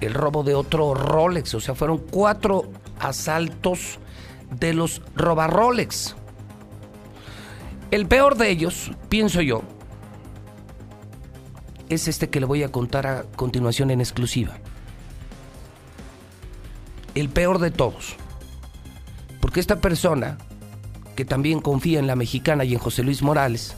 el robo de otro Rolex. O sea, fueron cuatro asaltos de los roba-Rolex. El peor de ellos, pienso yo, es este que le voy a contar a continuación en exclusiva. El peor de todos. Porque esta persona, que también confía en la mexicana y en José Luis Morales,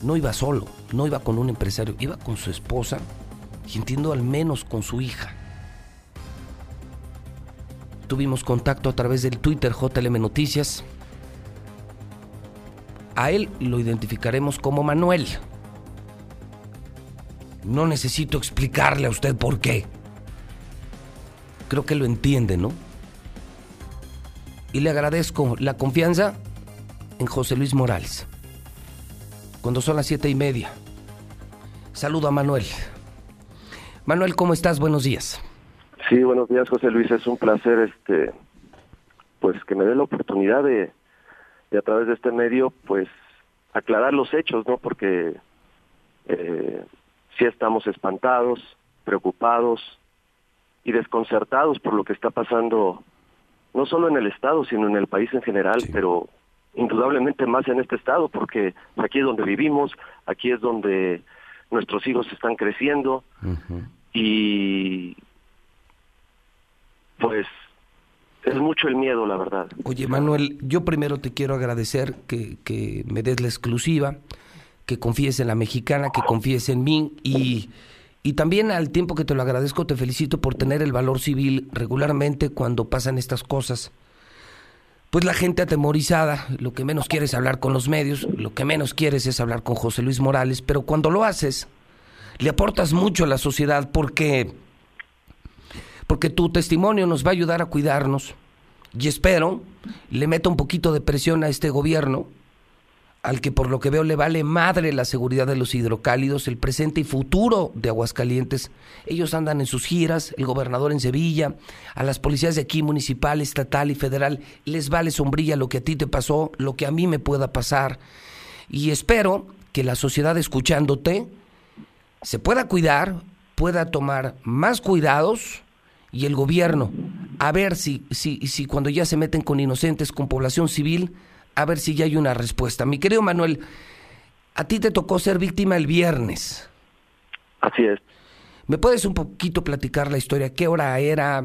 no iba solo, no iba con un empresario, iba con su esposa y entiendo al menos con su hija. Tuvimos contacto a través del Twitter JLM Noticias. A él lo identificaremos como Manuel. No necesito explicarle a usted por qué. Creo que lo entiende, ¿no? Y le agradezco la confianza en José Luis Morales. Cuando son las siete y media. Saludo a Manuel. Manuel, ¿cómo estás? Buenos días. Sí, buenos días, José Luis. Es un placer, este, pues, que me dé la oportunidad de, de a través de este medio, pues, aclarar los hechos, ¿no? Porque eh, sí estamos espantados, preocupados y desconcertados por lo que está pasando, no solo en el Estado, sino en el país en general, pero indudablemente más en este Estado, porque aquí es donde vivimos, aquí es donde nuestros hijos están creciendo y pues es mucho el miedo, la verdad. Oye, Manuel, yo primero te quiero agradecer que, que me des la exclusiva que confíes en la mexicana, que confíes en mí y, y también al tiempo que te lo agradezco, te felicito por tener el valor civil regularmente cuando pasan estas cosas. Pues la gente atemorizada, lo que menos quieres es hablar con los medios, lo que menos quieres es hablar con José Luis Morales, pero cuando lo haces, le aportas mucho a la sociedad porque, porque tu testimonio nos va a ayudar a cuidarnos y espero le meta un poquito de presión a este gobierno al que por lo que veo le vale madre la seguridad de los hidrocálidos, el presente y futuro de Aguascalientes. Ellos andan en sus giras, el gobernador en Sevilla, a las policías de aquí, municipal, estatal y federal, les vale sombrilla lo que a ti te pasó, lo que a mí me pueda pasar. Y espero que la sociedad escuchándote se pueda cuidar, pueda tomar más cuidados y el gobierno, a ver si, si, si cuando ya se meten con inocentes, con población civil, a ver si ya hay una respuesta. Mi querido Manuel, a ti te tocó ser víctima el viernes. Así es. ¿Me puedes un poquito platicar la historia? ¿Qué hora era?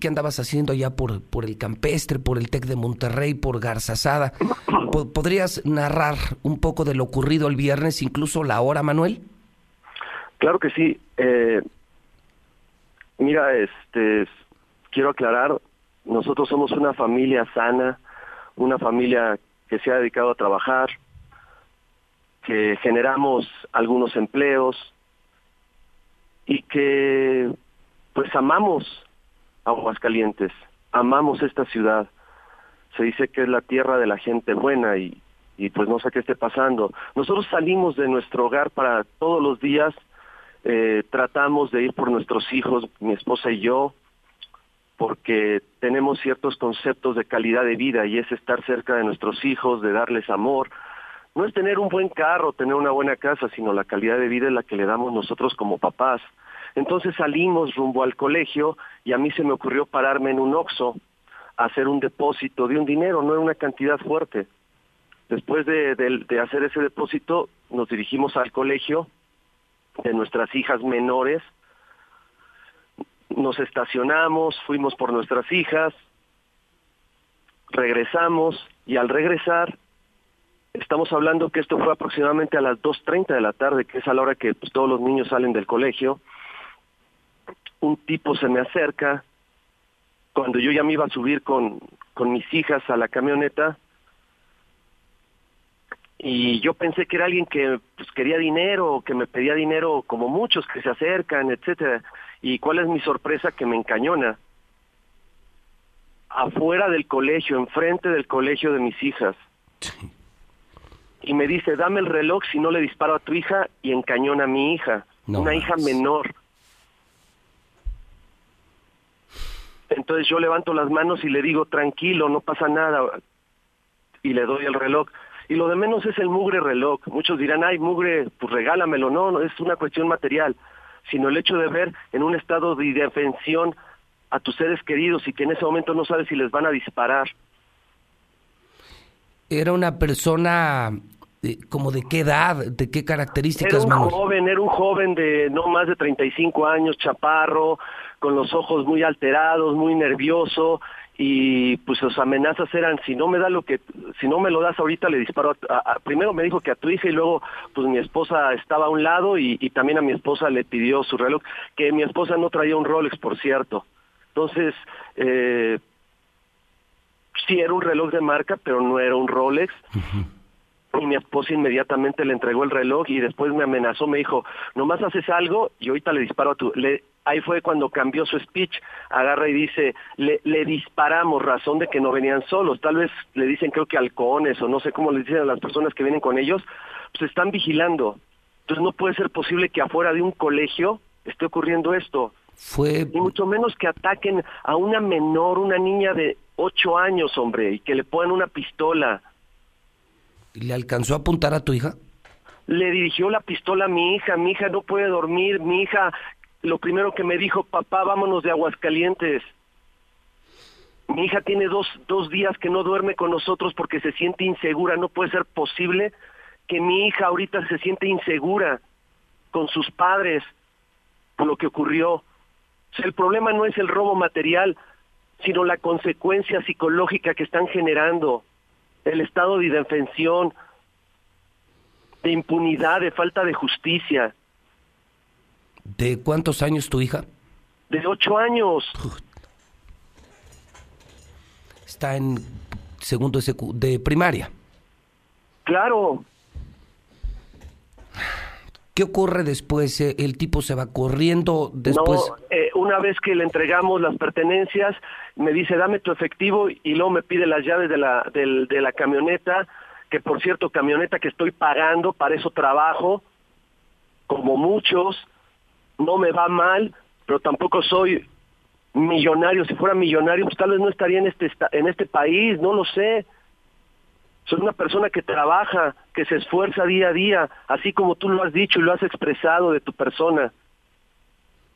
¿Qué andabas haciendo allá por, por el Campestre, por el TEC de Monterrey, por Garzazada? ¿Podrías narrar un poco de lo ocurrido el viernes, incluso la hora, Manuel? Claro que sí. Eh, mira, este, quiero aclarar, nosotros somos una familia sana, una familia que se ha dedicado a trabajar, que generamos algunos empleos y que pues amamos Aguascalientes, amamos esta ciudad. Se dice que es la tierra de la gente buena y, y pues no sé qué esté pasando. Nosotros salimos de nuestro hogar para todos los días, eh, tratamos de ir por nuestros hijos, mi esposa y yo, porque tenemos ciertos conceptos de calidad de vida y es estar cerca de nuestros hijos, de darles amor. No es tener un buen carro, tener una buena casa, sino la calidad de vida es la que le damos nosotros como papás. Entonces salimos rumbo al colegio y a mí se me ocurrió pararme en un oxo a hacer un depósito de un dinero, no era una cantidad fuerte. Después de, de, de hacer ese depósito, nos dirigimos al colegio de nuestras hijas menores, nos estacionamos, fuimos por nuestras hijas, regresamos y al regresar, estamos hablando que esto fue aproximadamente a las 2.30 de la tarde, que es a la hora que pues, todos los niños salen del colegio, un tipo se me acerca, cuando yo ya me iba a subir con, con mis hijas a la camioneta, y yo pensé que era alguien que pues, quería dinero, que me pedía dinero como muchos que se acercan, etcétera. ¿Y cuál es mi sorpresa? Que me encañona. Afuera del colegio, enfrente del colegio de mis hijas. Y me dice, dame el reloj si no le disparo a tu hija y encañona a mi hija, una hija menor. Entonces yo levanto las manos y le digo, tranquilo, no pasa nada. Y le doy el reloj y lo de menos es el mugre reloj. Muchos dirán, ay, mugre, pues regálamelo. No, no, es una cuestión material. sino el hecho de ver en un estado de indefensión a tus seres queridos y que en ese momento no sabes si les van a disparar. Era una persona eh, como de qué edad, de qué características, Era un joven, era un joven de no más de 35 años, chaparro, con los ojos muy alterados, muy nervioso y pues sus amenazas eran si no me da lo que si no me lo das ahorita le disparo a, primero me dijo que a tu hija y luego pues mi esposa estaba a un lado y, también a mi esposa le pidió su reloj que mi esposa no traía un Rolex por cierto. Entonces eh, sí era un reloj de marca pero no era un Rolex. Y mi esposa inmediatamente le entregó el reloj y después me amenazó, me dijo, nomás haces algo y ahorita le disparo a tu... Le, ahí fue cuando cambió su speech, agarra y dice, le, le disparamos, razón de que no venían solos, tal vez le dicen creo que halcones o no sé cómo le dicen a las personas que vienen con ellos, pues están vigilando. Entonces no puede ser posible que afuera de un colegio esté ocurriendo esto. Fue... Y mucho menos que ataquen a una menor, una niña de ocho años, hombre, y que le pongan una pistola. ¿Le alcanzó a apuntar a tu hija? Le dirigió la pistola a mi hija, mi hija no puede dormir, mi hija lo primero que me dijo, papá, vámonos de Aguascalientes. Mi hija tiene dos, dos días que no duerme con nosotros porque se siente insegura. No puede ser posible que mi hija ahorita se siente insegura con sus padres por lo que ocurrió. el problema no es el robo material, sino la consecuencia psicológica que están generando el estado de indefensión, de impunidad, de falta de justicia. ¿De cuántos años tu hija? De ocho años. Está en segundo de primaria. Claro. ¿Qué ocurre después? Eh, ¿El tipo se va corriendo después? No, eh, una vez que le entregamos las pertenencias, me dice, dame tu efectivo y luego me pide las llaves de la, de la camioneta, que por cierto, camioneta que estoy pagando, para eso trabajo, como muchos, no me va mal, pero tampoco soy millonario. Si fuera millonario, pues tal vez no estaría en este, en este país, no lo sé. Soy una persona que trabaja, que se esfuerza día a día, así como tú lo has dicho y lo has expresado de tu persona.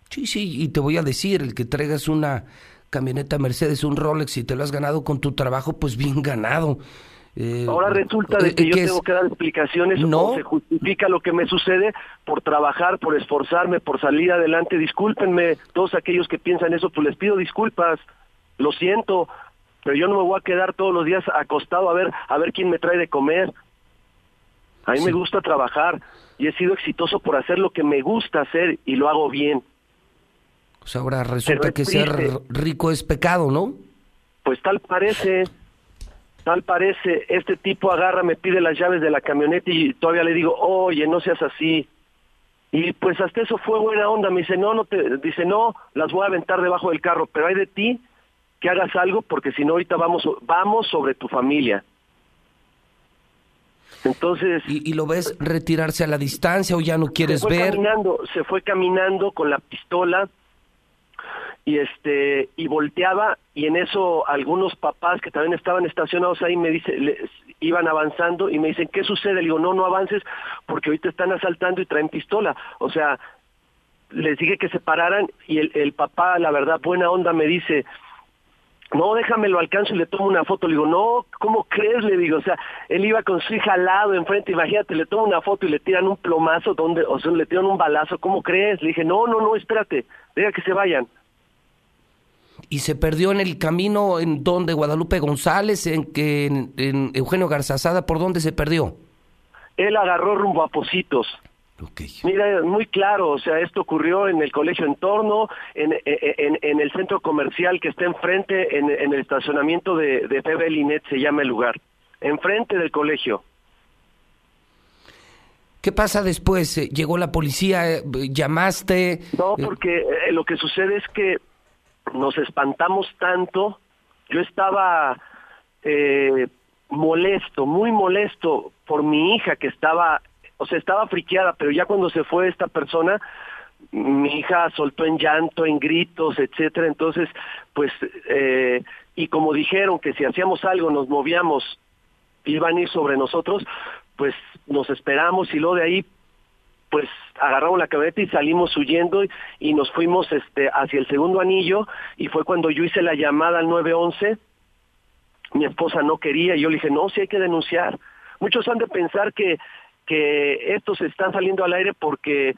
Sí, sí, y te voy a decir, el que traigas una camioneta Mercedes, un Rolex y te lo has ganado con tu trabajo, pues bien ganado. Eh, Ahora resulta de que yo tengo que dar explicaciones no se justifica lo que me sucede por trabajar, por esforzarme, por salir adelante. Discúlpenme, todos aquellos que piensan eso, pues les pido disculpas. Lo siento, pero yo no me voy a quedar todos los días acostado a ver a ver quién me trae de comer. A mí me gusta trabajar y he sido exitoso por hacer lo que me gusta hacer y lo hago bien. Pues ahora resulta que ser rico es pecado, ¿no? Pues tal parece, tal parece. Este tipo agarra, me pide las llaves de la camioneta y todavía le digo, oye, no seas así. Y pues hasta eso fue buena onda. Me dice, no, no te, dice, no, las voy a aventar debajo del carro, pero hay de ti que hagas algo porque si no ahorita vamos, vamos sobre tu familia. Entonces... ¿Y, lo ves retirarse a la distancia o ya no quieres se fue ver? Caminando, se fue caminando con la pistola y este y volteaba y en eso algunos papás que también estaban estacionados ahí me dice iban avanzando y me dicen qué sucede le digo no no avances porque ahorita están asaltando y traen pistola o sea les dije que se pararan y el, el papá la verdad buena onda me dice no, déjame lo alcanzo y le tomo una foto. Le digo, no, ¿cómo crees? Le digo, o sea, él iba con su hija al lado, enfrente, imagínate, le tomo una foto y le tiran un plomazo, donde, o sea, le tiran un balazo, ¿cómo crees? Le dije, no, no, no, espérate, deja que se vayan. ¿Y se perdió en el camino en donde Guadalupe González, en, que en, Eugenio Garzazada, por dónde se perdió? Él agarró rumbo a Positos. Mira, muy claro, o sea, esto ocurrió en el colegio Entorno, en, en, en el centro comercial que está enfrente, en, en el estacionamiento de, de Linet, se llama el lugar, enfrente del colegio. ¿Qué pasa después? Eh, ¿Llegó la policía? Eh, ¿Llamaste? No, porque eh, lo que sucede es que nos espantamos tanto. Yo estaba molesto, muy molesto por mi hija que estaba o sea, estaba friqueada, pero ya cuando se fue esta persona, mi hija soltó en llanto, en gritos, etcétera, entonces, pues, eh, y como dijeron que si hacíamos algo, nos movíamos, iban a ir sobre nosotros, pues nos esperamos y luego de ahí pues agarramos la camioneta y salimos huyendo y, nos fuimos este hacia el segundo anillo y fue cuando yo hice la llamada al 911 mi esposa no quería y yo le dije no sí hay que denunciar muchos han de pensar que que estos están saliendo al aire porque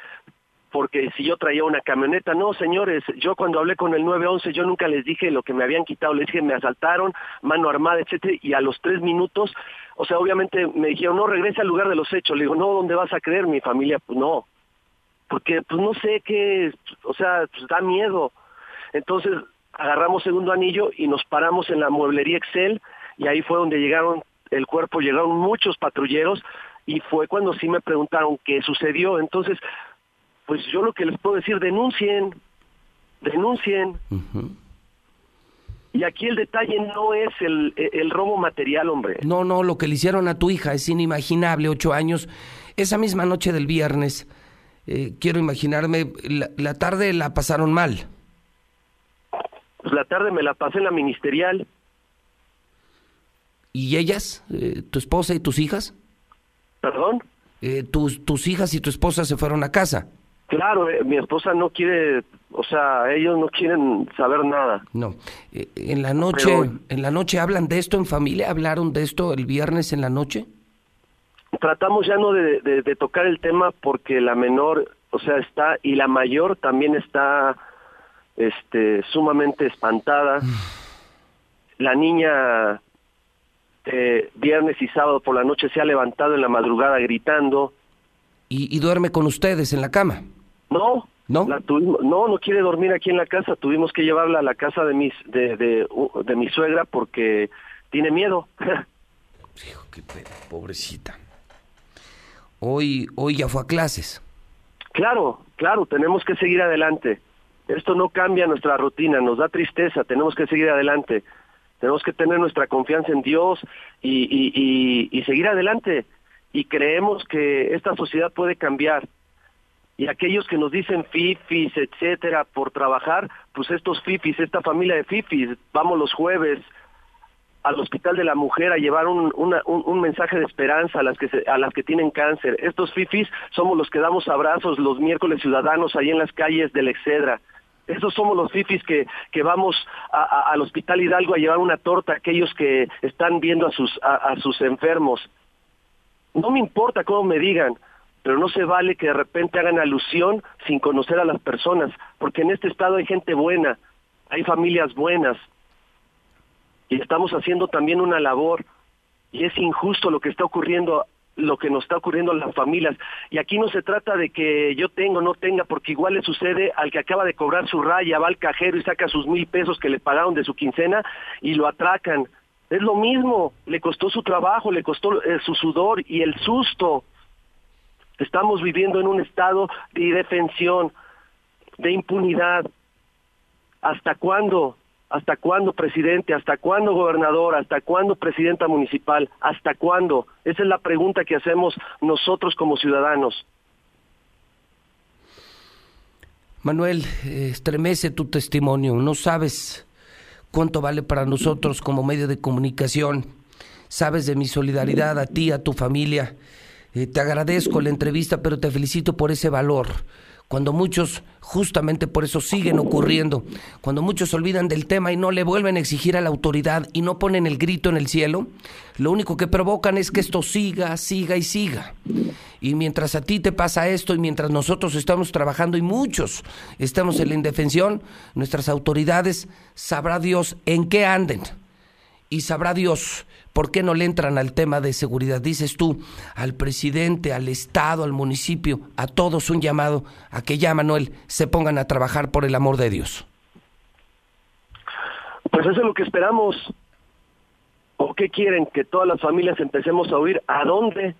porque si yo traía una camioneta, no, señores, yo cuando hablé con el 911, yo nunca les dije lo que me habían quitado, les dije me asaltaron, mano armada, etcétera, y a los tres minutos, o sea, obviamente me dijeron, no, regrese al lugar de los hechos, le digo, no, ¿dónde vas a creer mi familia? Pues no, porque pues no sé qué, o sea, pues da miedo. Entonces agarramos segundo anillo y nos paramos en la mueblería Excel y ahí fue donde llegaron el cuerpo, llegaron muchos patrulleros y fue cuando sí me preguntaron qué sucedió. Entonces, pues yo lo que les puedo decir, denuncien, denuncien. Y aquí el detalle no es el, el, robo material, hombre. No, no, lo que le hicieron a tu hija es inimaginable, ocho años. Esa misma noche del viernes, eh, quiero imaginarme, la, tarde la pasaron mal. Pues la tarde me la pasé en la ministerial. ¿Y ellas? Eh, ¿Tu esposa y tus hijas? ¿Perdón? Eh, tus, tus hijas y tu esposa se fueron a casa. Claro, eh, mi esposa no quiere, o sea, ellos no quieren saber nada. No. Eh, en la noche, en la noche hablan de esto en familia, hablaron de esto el viernes en la noche. Tratamos ya no de, de, tocar el tema porque la menor, o sea, está y la mayor también está, este, sumamente espantada. la niña eh, viernes y sábado por la noche se ha levantado en la madrugada gritando. ¿Y, y duerme con ustedes en la cama? No, ¿No? no, no quiere dormir aquí en la casa. Tuvimos que llevarla a la casa de mis de, de, mi suegra porque tiene miedo. Hijo, qué pobrecita. Hoy hoy ya fue a clases. Claro, claro, tenemos que seguir adelante. Esto no cambia nuestra rutina, nos da tristeza, tenemos que seguir adelante. Tenemos que tener nuestra confianza en Dios y, y, y seguir adelante. Y creemos que esta sociedad puede cambiar y aquellos que nos dicen fifis, etcétera, por trabajar, pues estos fifis, esta familia de fifis, vamos los jueves al Hospital de la Mujer a llevar un, un, mensaje de esperanza a las que a las que tienen cáncer. Estos fifis somos los que damos abrazos los miércoles ciudadanos ahí en las calles del Excedra. Esos somos los fifis que, que vamos al Hospital Hidalgo a llevar una torta a aquellos que están viendo a sus, a sus enfermos. No me importa cómo me digan, pero no se vale que de repente hagan alusión sin conocer a las personas, porque en este estado hay gente buena, hay familias buenas, y estamos haciendo también una labor, y es injusto lo que está ocurriendo lo que nos está ocurriendo a las familias. Y aquí no se trata de que yo tengo o no tenga, porque igual le sucede al que acaba de cobrar su raya, va al cajero y saca sus mil pesos que le pagaron de su quincena y lo atracan. Es lo mismo, le costó su trabajo, le costó eh, su sudor y el susto. Estamos viviendo en un estado de indefensión, de impunidad. ¿Hasta cuándo? ¿Hasta cuándo, presidente? ¿Hasta cuándo, gobernador? ¿Hasta cuándo, presidenta municipal? ¿Hasta cuándo? Esa es la pregunta que hacemos nosotros como ciudadanos. Manuel, estremece tu testimonio. No sabes cuánto vale para nosotros como medio de comunicación. Sabes de mi solidaridad a ti, a tu familia. Eh, te agradezco la entrevista, pero te felicito por ese valor. Cuando muchos, justamente por eso siguen ocurriendo, cuando muchos olvidan del tema y no le vuelven a exigir a la autoridad y no ponen el grito en el cielo, lo único que provocan es que esto siga, siga y siga. Y mientras a ti te pasa esto y mientras nosotros estamos trabajando y muchos estamos en la indefensión, nuestras autoridades sabrá Dios en qué anden y sabrá Dios por qué no le entran al tema de seguridad. Dices tú, al presidente, al Estado, al municipio, a todos un llamado a que ya, Manuel, se pongan a trabajar por el amor de Dios. Pues eso es lo que esperamos. ¿O qué quieren? Que todas las familias empecemos a oír. ¿A dónde?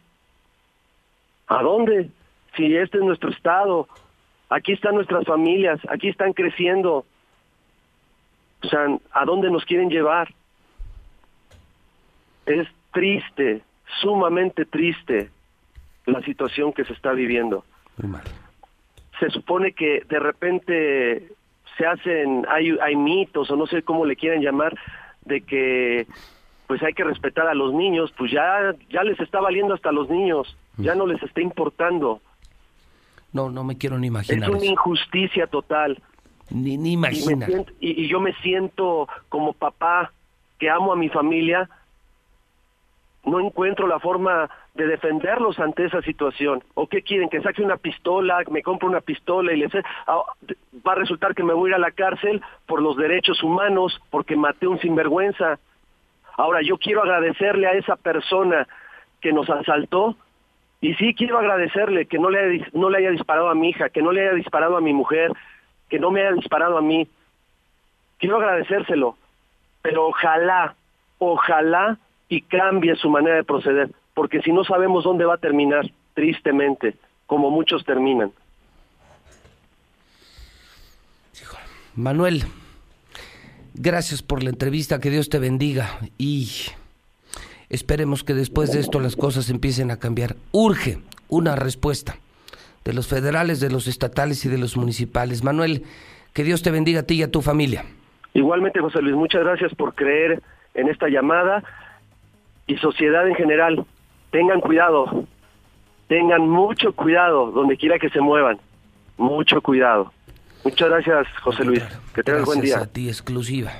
¿A dónde? Si este es nuestro estado, aquí están nuestras familias, aquí están creciendo. O sea, ¿a dónde nos quieren llevar? Es triste, sumamente triste la situación que se está viviendo. Se supone que de repente se hacen, hay, hay mitos o no sé cómo le quieren llamar, de que pues hay que respetar a los niños, pues ya, ya les está valiendo hasta a los niños, ya no les está importando. No, no me quiero ni imaginar. Es una injusticia total. Ni, ni imaginar. Y, y, yo me siento como papá que amo a mi familia, no encuentro la forma de defenderlos ante esa situación. ¿O qué quieren? Que saque una pistola, me compro una pistola y les... Ah, va a resultar que me voy a ir a la cárcel por los derechos humanos, porque maté un sinvergüenza. Ahora, yo quiero agradecerle a esa persona que nos asaltó y sí quiero agradecerle que no le, haya, no le haya disparado a mi hija, que no le haya disparado a mi mujer, que no me haya disparado a mí. Quiero agradecérselo, pero ojalá, ojalá y cambie su manera de proceder, porque si no sabemos dónde va a terminar, tristemente, como muchos terminan. Manuel, gracias por la entrevista, que Dios te bendiga y esperemos que después de esto las cosas empiecen a cambiar. Urge una respuesta de los federales, de los estatales y de los municipales. Manuel, que Dios te bendiga a ti y a tu familia. Igualmente, José Luis, muchas gracias por creer en esta llamada y sociedad en general, tengan cuidado, tengan mucho cuidado donde quiera que se muevan, mucho cuidado. Muchas gracias, José Luis. Que tengas buen día. A ti, exclusiva.